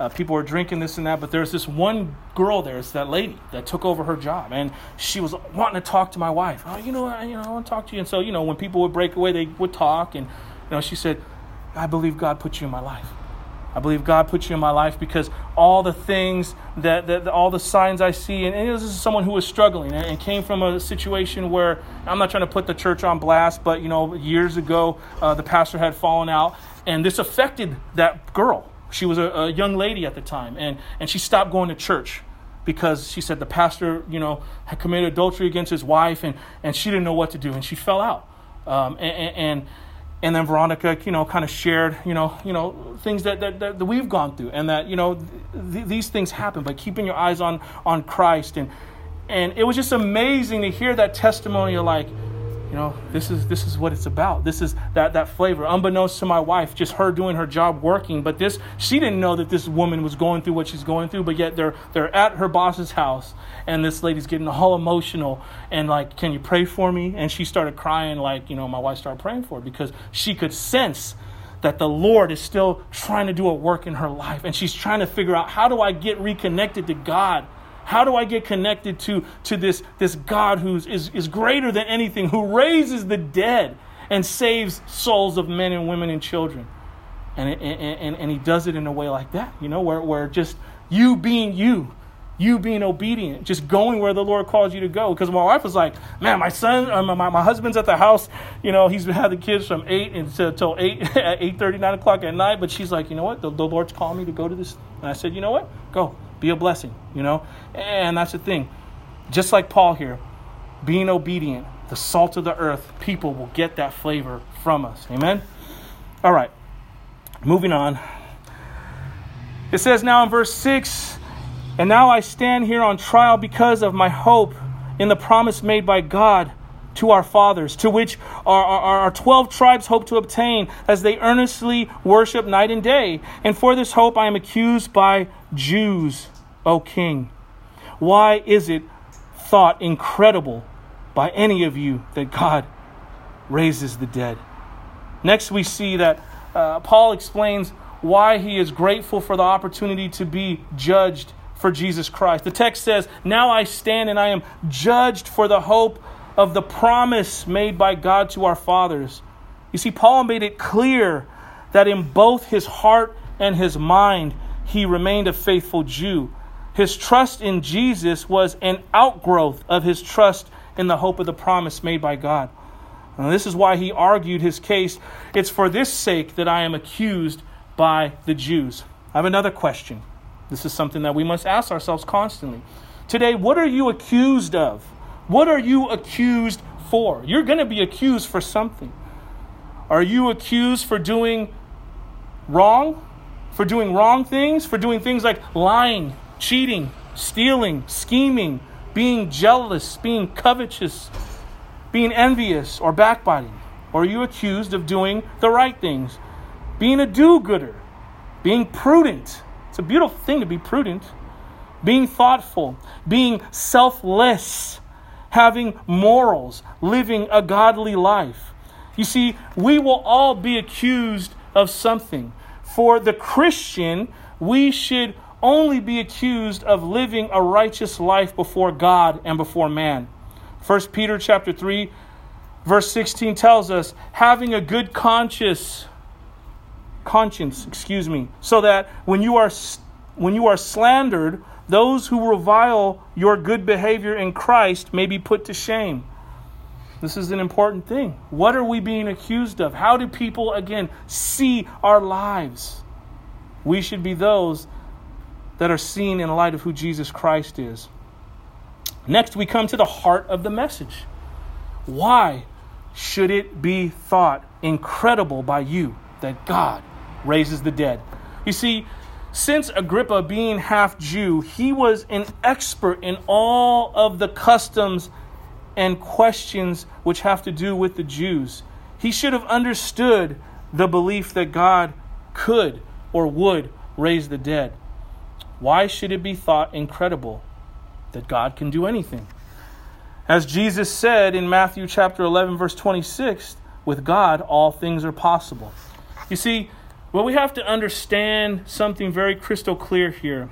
Uh, people were drinking this and that, but there's this one girl there, it's that lady that took over her job, and she was wanting to talk to my wife. Oh, you know, I, you know, I want to talk to you. And so, you know, when people would break away, they would talk, and you know, she said, "I believe God put you in my life. I believe God put you in my life because all the things that, that all the signs I see, and, and this is someone who was struggling and, and came from a situation where I'm not trying to put the church on blast, but you know, years ago, uh, the pastor had fallen out, and this affected that girl." She was a, a young lady at the time, and, and she stopped going to church because she said the pastor, you know, had committed adultery against his wife, and, and she didn't know what to do, and she fell out. Um, and, and and then Veronica, you know, kind of shared, you know, you know, things that, that, that we've gone through, and that you know, th- these things happen. But keeping your eyes on on Christ, and and it was just amazing to hear that testimony. Of like, you know this is this is what it's about. This is that that flavor. Unbeknownst to my wife just her doing her job working but this she didn't know that this woman was going through what she's going through but yet they're they're at her boss's house and this lady's getting all emotional and like can you pray for me? And she started crying like you know my wife started praying for her because she could sense that the Lord is still trying to do a work in her life and she's trying to figure out how do I get reconnected to God how do I get connected to, to this, this God who is, is greater than anything, who raises the dead and saves souls of men and women and children? And, and, and, and he does it in a way like that, you know, where, where just you being you, you being obedient, just going where the Lord calls you to go. Because my wife was like, man, my son, uh, my, my husband's at the house, you know, he's had the kids from 8 until 8, at 8 30, 9 o'clock at night. But she's like, you know what, the, the Lord's calling me to go to this. And I said, you know what, go be a blessing, you know? And that's the thing. Just like Paul here, being obedient, the salt of the earth, people will get that flavor from us. Amen? All right, moving on. It says now in verse 6 And now I stand here on trial because of my hope in the promise made by God to our fathers, to which our, our, our, 12 tribes hope to obtain as they earnestly worship night and day. And for this hope I am accused by Jews, O king. Why is it thought incredible by any of you that God raises the dead? Next, we see that uh, Paul explains why he is grateful for the opportunity to be judged for Jesus Christ. The text says, Now I stand and I am judged for the hope of the promise made by God to our fathers. You see, Paul made it clear that in both his heart and his mind, he remained a faithful Jew. His trust in Jesus was an outgrowth of his trust in the hope of the promise made by God. And this is why he argued his case. It's for this sake that I am accused by the Jews. I have another question. This is something that we must ask ourselves constantly. Today, what are you accused of? What are you accused for? You're going to be accused for something. Are you accused for doing wrong? For doing wrong things? For doing things like lying, cheating, stealing, scheming, being jealous, being covetous, being envious, or backbiting? Or are you accused of doing the right things? Being a do gooder, being prudent. It's a beautiful thing to be prudent. Being thoughtful, being selfless, having morals, living a godly life. You see, we will all be accused of something. For the Christian, we should only be accused of living a righteous life before God and before man. 1 Peter chapter 3 verse 16 tells us having a good conscience conscience, excuse me, so that when you are when you are slandered, those who revile your good behavior in Christ may be put to shame. This is an important thing. What are we being accused of? How do people, again, see our lives? We should be those that are seen in light of who Jesus Christ is. Next, we come to the heart of the message. Why should it be thought incredible by you that God raises the dead? You see, since Agrippa being half Jew, he was an expert in all of the customs and questions which have to do with the Jews. He should have understood the belief that God could or would raise the dead. Why should it be thought incredible that God can do anything? As Jesus said in Matthew chapter 11 verse 26, with God all things are possible. You see, well we have to understand something very crystal clear here.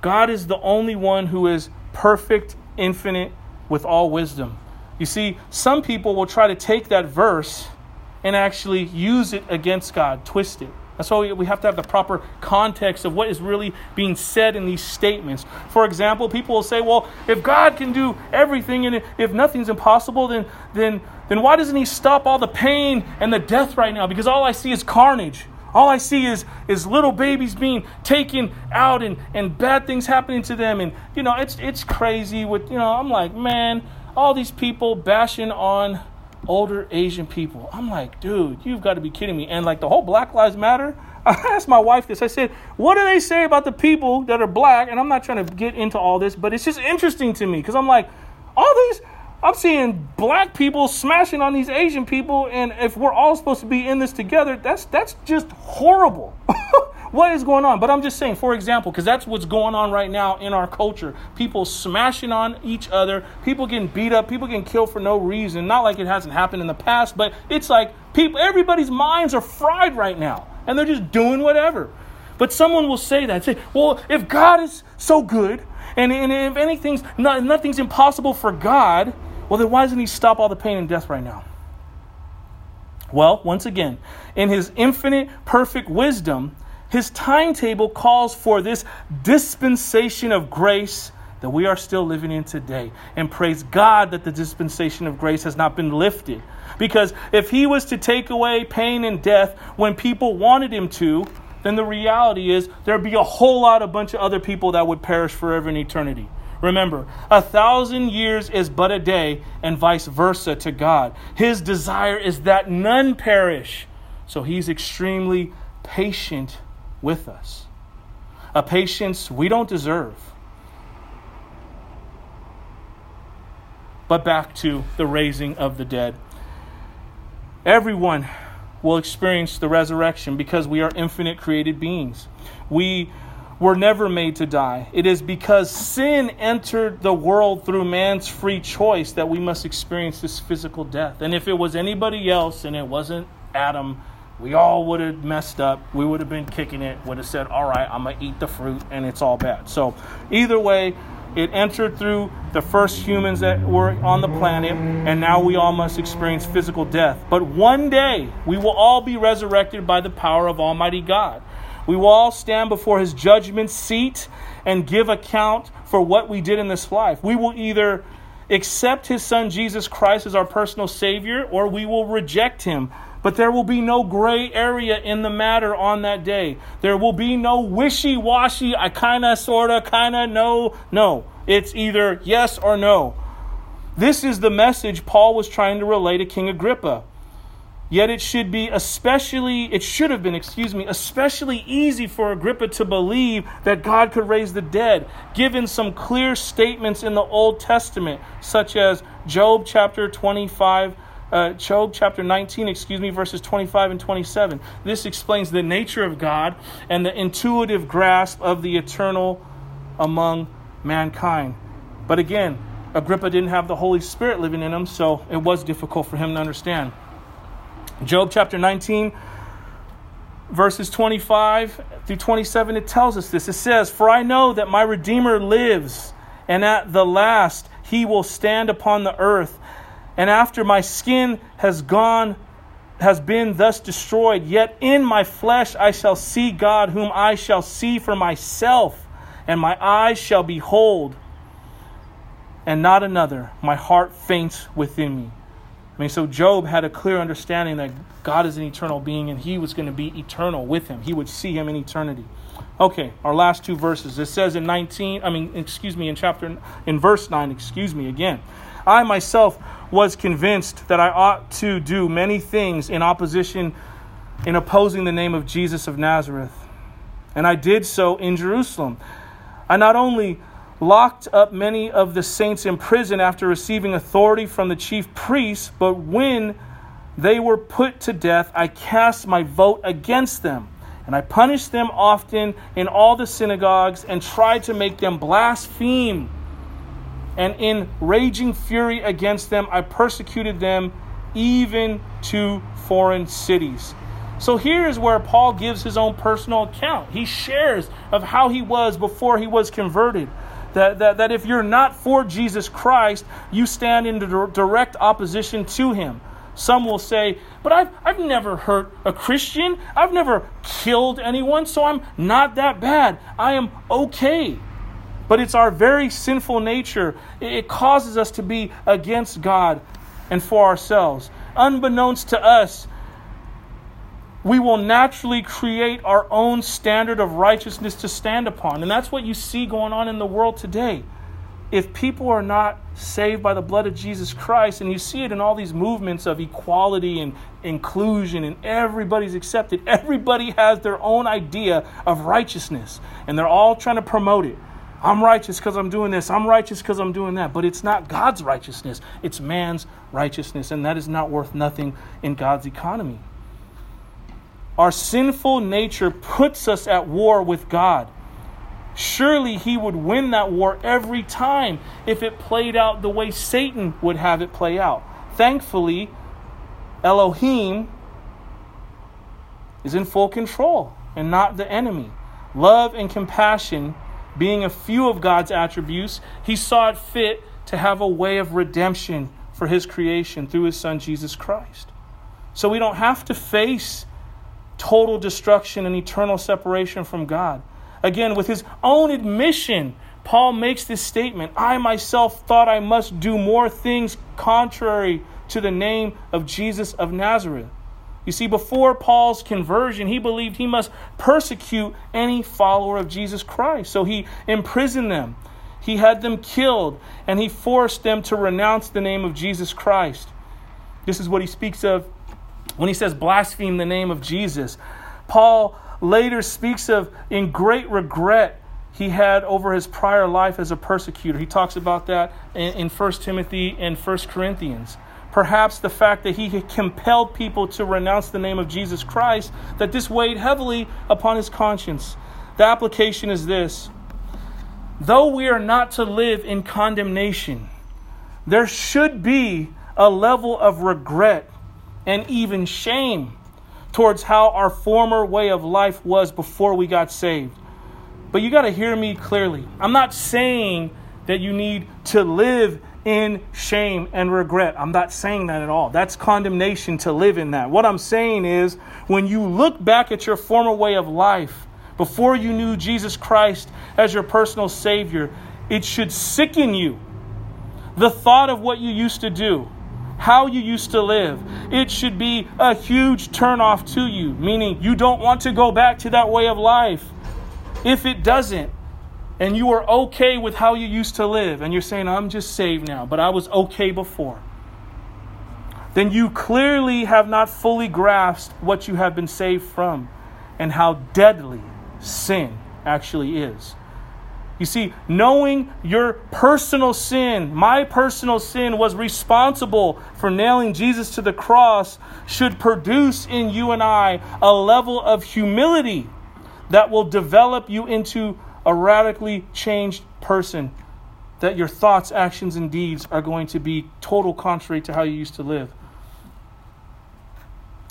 God is the only one who is perfect infinite, with all wisdom. You see, some people will try to take that verse and actually use it against God, twist it. That's why we have to have the proper context of what is really being said in these statements. For example, people will say, well, if God can do everything and if nothing's impossible, then, then, then why doesn't He stop all the pain and the death right now? Because all I see is carnage. All I see is, is little babies being taken out and, and bad things happening to them. And, you know, it's, it's crazy with, you know, I'm like, man, all these people bashing on older Asian people. I'm like, dude, you've got to be kidding me. And like the whole Black Lives Matter, I asked my wife this. I said, what do they say about the people that are black? And I'm not trying to get into all this, but it's just interesting to me because I'm like, all these I'm seeing black people smashing on these Asian people, and if we're all supposed to be in this together, that's that's just horrible. what is going on? But I'm just saying, for example, because that's what's going on right now in our culture. People smashing on each other, people getting beat up, people getting killed for no reason. Not like it hasn't happened in the past, but it's like people everybody's minds are fried right now, and they're just doing whatever. But someone will say that, say, well, if God is so good, and, and if anything's not, nothing's impossible for God, well, then why doesn't he stop all the pain and death right now? Well, once again, in his infinite, perfect wisdom, his timetable calls for this dispensation of grace that we are still living in today. And praise God that the dispensation of grace has not been lifted. Because if he was to take away pain and death when people wanted him to, then the reality is there'd be a whole lot of bunch of other people that would perish forever in eternity. Remember, a thousand years is but a day, and vice versa to God. His desire is that none perish. So he's extremely patient with us. A patience we don't deserve. But back to the raising of the dead. Everyone will experience the resurrection because we are infinite created beings. We were never made to die. It is because sin entered the world through man's free choice that we must experience this physical death. And if it was anybody else and it wasn't Adam, we all would have messed up. We would have been kicking it, would have said, All right, I'm going to eat the fruit, and it's all bad. So, either way, it entered through the first humans that were on the planet, and now we all must experience physical death. But one day, we will all be resurrected by the power of Almighty God. We will all stand before his judgment seat and give account for what we did in this life. We will either accept his son Jesus Christ as our personal Savior or we will reject him. But there will be no gray area in the matter on that day. There will be no wishy washy, I kind of, sort of, kind of, no. No. It's either yes or no. This is the message Paul was trying to relay to King Agrippa. Yet it should be especially, it should have been, excuse me, especially easy for Agrippa to believe that God could raise the dead, given some clear statements in the Old Testament, such as Job chapter 25. Uh, Job chapter 19, excuse me, verses 25 and 27. This explains the nature of God and the intuitive grasp of the eternal among mankind. But again, Agrippa didn't have the Holy Spirit living in him, so it was difficult for him to understand. Job chapter 19, verses 25 through 27, it tells us this. It says, For I know that my Redeemer lives, and at the last he will stand upon the earth. And after my skin has gone, has been thus destroyed, yet in my flesh I shall see God, whom I shall see for myself, and my eyes shall behold, and not another. My heart faints within me. I mean, so Job had a clear understanding that God is an eternal being and he was going to be eternal with him. He would see him in eternity. Okay, our last two verses. It says in 19, I mean, excuse me, in chapter, in verse 9, excuse me again. I myself was convinced that I ought to do many things in opposition, in opposing the name of Jesus of Nazareth. And I did so in Jerusalem. I not only locked up many of the saints in prison after receiving authority from the chief priests, but when they were put to death, I cast my vote against them. And I punished them often in all the synagogues and tried to make them blaspheme. And in raging fury against them, I persecuted them even to foreign cities. So here is where Paul gives his own personal account. He shares of how he was before he was converted. That, that, that if you're not for Jesus Christ, you stand in direct opposition to him. Some will say, but I've, I've never hurt a Christian. I've never killed anyone, so I'm not that bad. I am okay. But it's our very sinful nature. It causes us to be against God and for ourselves. Unbeknownst to us, we will naturally create our own standard of righteousness to stand upon. And that's what you see going on in the world today. If people are not saved by the blood of Jesus Christ, and you see it in all these movements of equality and inclusion, and everybody's accepted, everybody has their own idea of righteousness, and they're all trying to promote it. I'm righteous because I'm doing this. I'm righteous because I'm doing that. But it's not God's righteousness, it's man's righteousness, and that is not worth nothing in God's economy. Our sinful nature puts us at war with God. Surely he would win that war every time if it played out the way Satan would have it play out. Thankfully, Elohim is in full control and not the enemy. Love and compassion being a few of God's attributes, he saw it fit to have a way of redemption for his creation through his son Jesus Christ. So we don't have to face total destruction and eternal separation from God. Again, with his own admission, Paul makes this statement I myself thought I must do more things contrary to the name of Jesus of Nazareth. You see, before Paul's conversion, he believed he must persecute any follower of Jesus Christ. So he imprisoned them, he had them killed, and he forced them to renounce the name of Jesus Christ. This is what he speaks of when he says blaspheme the name of Jesus. Paul later speaks of in great regret he had over his prior life as a persecutor. He talks about that in, in 1 Timothy and 1 Corinthians. Perhaps the fact that he compelled people to renounce the name of Jesus Christ, that this weighed heavily upon his conscience. The application is this though we are not to live in condemnation, there should be a level of regret and even shame towards how our former way of life was before we got saved. But you got to hear me clearly. I'm not saying that you need to live in shame and regret. I'm not saying that at all. That's condemnation to live in that. What I'm saying is when you look back at your former way of life, before you knew Jesus Christ as your personal Savior, it should sicken you. The thought of what you used to do, how you used to live. It should be a huge turnoff to you, meaning you don't want to go back to that way of life. If it doesn't, and you are okay with how you used to live, and you're saying, I'm just saved now, but I was okay before. then you clearly have not fully grasped what you have been saved from and how deadly sin actually is. You see, knowing your personal sin, my personal sin, was responsible for nailing Jesus to the cross should produce in you and I a level of humility that will develop you into a radically changed person. That your thoughts, actions, and deeds are going to be total contrary to how you used to live.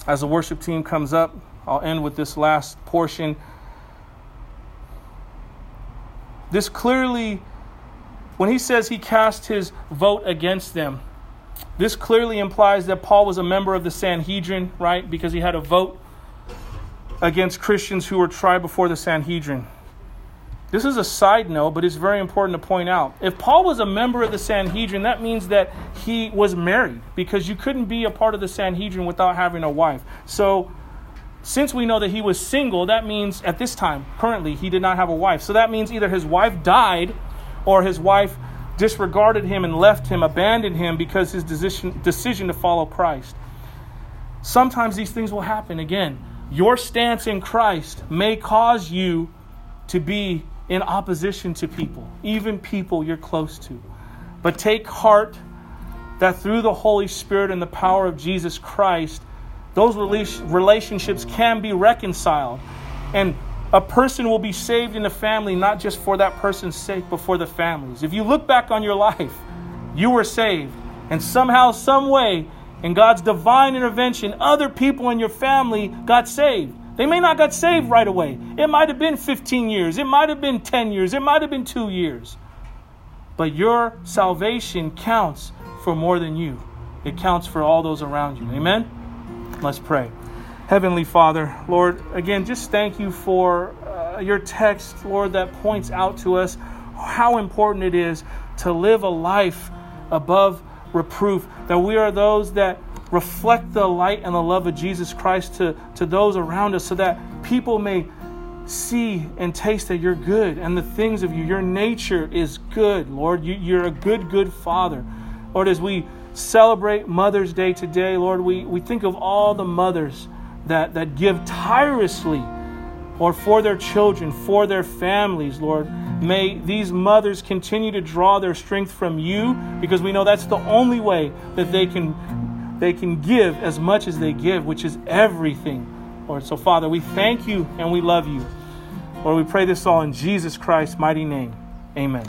As the worship team comes up, I'll end with this last portion this clearly, when he says he cast his vote against them, this clearly implies that Paul was a member of the Sanhedrin, right? Because he had a vote against Christians who were tried before the Sanhedrin. This is a side note, but it's very important to point out. If Paul was a member of the Sanhedrin, that means that he was married because you couldn't be a part of the Sanhedrin without having a wife. So since we know that he was single, that means at this time, currently, he did not have a wife. So that means either his wife died or his wife disregarded him and left him, abandoned him because his decision, decision to follow Christ. Sometimes these things will happen again. Your stance in Christ may cause you to be in opposition to people, even people you're close to. But take heart that through the Holy Spirit and the power of Jesus Christ, those relationships can be reconciled. And a person will be saved in the family, not just for that person's sake, but for the families. If you look back on your life, you were saved. And somehow, some way, in God's divine intervention, other people in your family got saved. They may not got saved right away. It might have been 15 years. It might have been 10 years. It might have been two years. But your salvation counts for more than you. It counts for all those around you. Amen? Let's pray. Heavenly Father, Lord, again, just thank you for uh, your text, Lord, that points out to us how important it is to live a life above reproof, that we are those that reflect the light and the love of Jesus Christ to, to those around us so that people may see and taste that you're good and the things of you. Your nature is good, Lord. You, you're a good, good Father. Lord, as we celebrate Mother's Day today, Lord, we, we think of all the mothers that, that give tirelessly, or for their children, for their families, Lord. May these mothers continue to draw their strength from you because we know that's the only way that they can they can give as much as they give, which is everything. Lord. So Father, we thank you and we love you. Lord, we pray this all in Jesus Christ's mighty name. Amen.